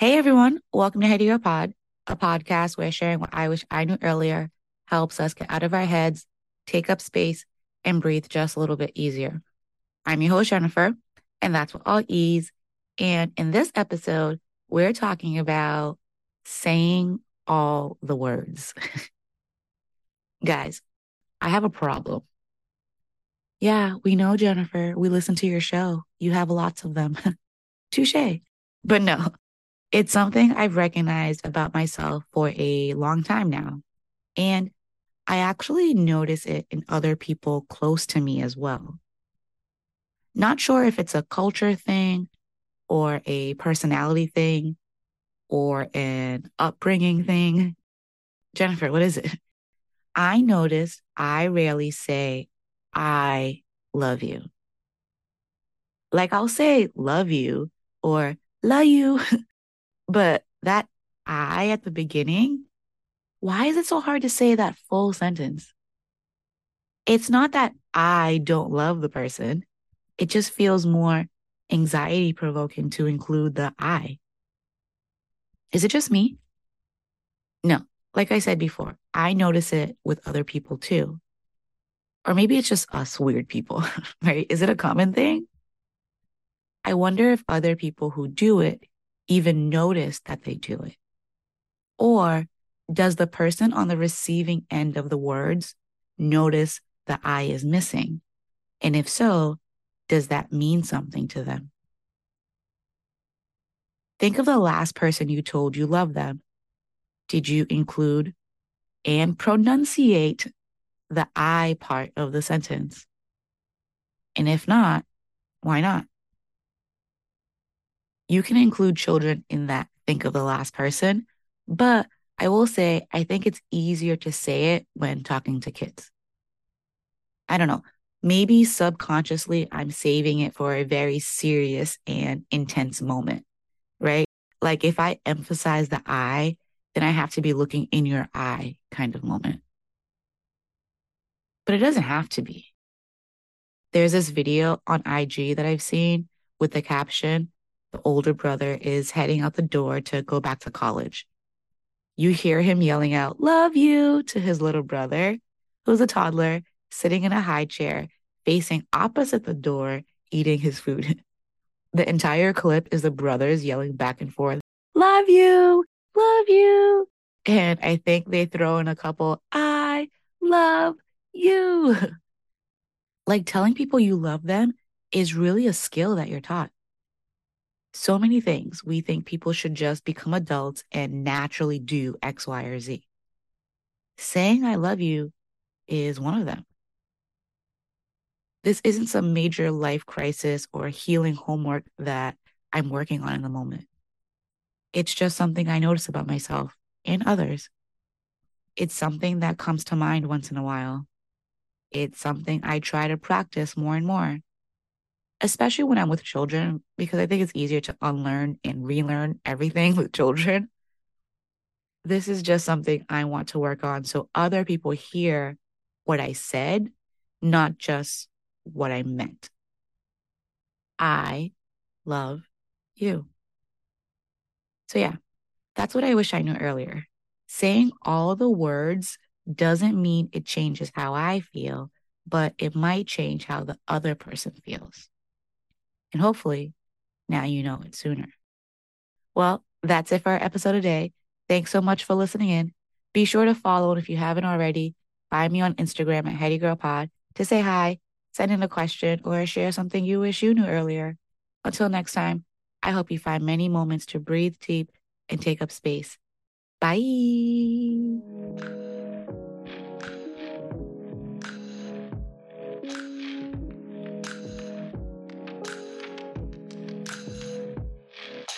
Hey everyone, welcome to Heady Girl Pod, a podcast where sharing what I wish I knew earlier helps us get out of our heads, take up space, and breathe just a little bit easier. I'm your host, Jennifer, and that's what all ease. And in this episode, we're talking about saying all the words. Guys, I have a problem. Yeah, we know, Jennifer. We listen to your show. You have lots of them. Touche. But no, it's something I've recognized about myself for a long time now. And I actually notice it in other people close to me as well. Not sure if it's a culture thing or a personality thing or an upbringing thing. Jennifer, what is it? I notice I rarely say, I love you. Like I'll say love you or love you But that I at the beginning, why is it so hard to say that full sentence? It's not that I don't love the person. It just feels more anxiety provoking to include the I. Is it just me? No. Like I said before, I notice it with other people too. Or maybe it's just us weird people, right? Is it a common thing? I wonder if other people who do it even notice that they do it? Or does the person on the receiving end of the words notice the I is missing? And if so, does that mean something to them? Think of the last person you told you love them. Did you include and pronunciate the I part of the sentence? And if not, why not? You can include children in that think of the last person. But I will say, I think it's easier to say it when talking to kids. I don't know. Maybe subconsciously, I'm saving it for a very serious and intense moment, right? Like if I emphasize the I, then I have to be looking in your eye kind of moment. But it doesn't have to be. There's this video on IG that I've seen with the caption, the older brother is heading out the door to go back to college. You hear him yelling out, Love you, to his little brother, who's a toddler, sitting in a high chair, facing opposite the door, eating his food. The entire clip is the brothers yelling back and forth, Love you, love you. And I think they throw in a couple, I love you. Like telling people you love them is really a skill that you're taught so many things we think people should just become adults and naturally do X, Y, or Z. Saying I love you is one of them. This isn't some major life crisis or healing homework that I'm working on in the moment. It's just something I notice about myself and others. It's something that comes to mind once in a while. It's something I try to practice more and more especially when I'm with children, because I think it's easier to unlearn and relearn everything with children. This is just something I want to work on so other people hear what I said, not just what I meant. I love you. So, yeah, that's what I wish I knew earlier. Saying all the words doesn't mean it changes how I feel, but it might change how the other person feels. And hopefully, now you know it sooner. Well, that's it for our episode today. Thanks so much for listening in. Be sure to follow, and if you haven't already, find me on Instagram at Heady Girl Pod to say hi, send in a question, or share something you wish you knew earlier. Until next time, I hope you find many moments to breathe deep and take up space. Bye.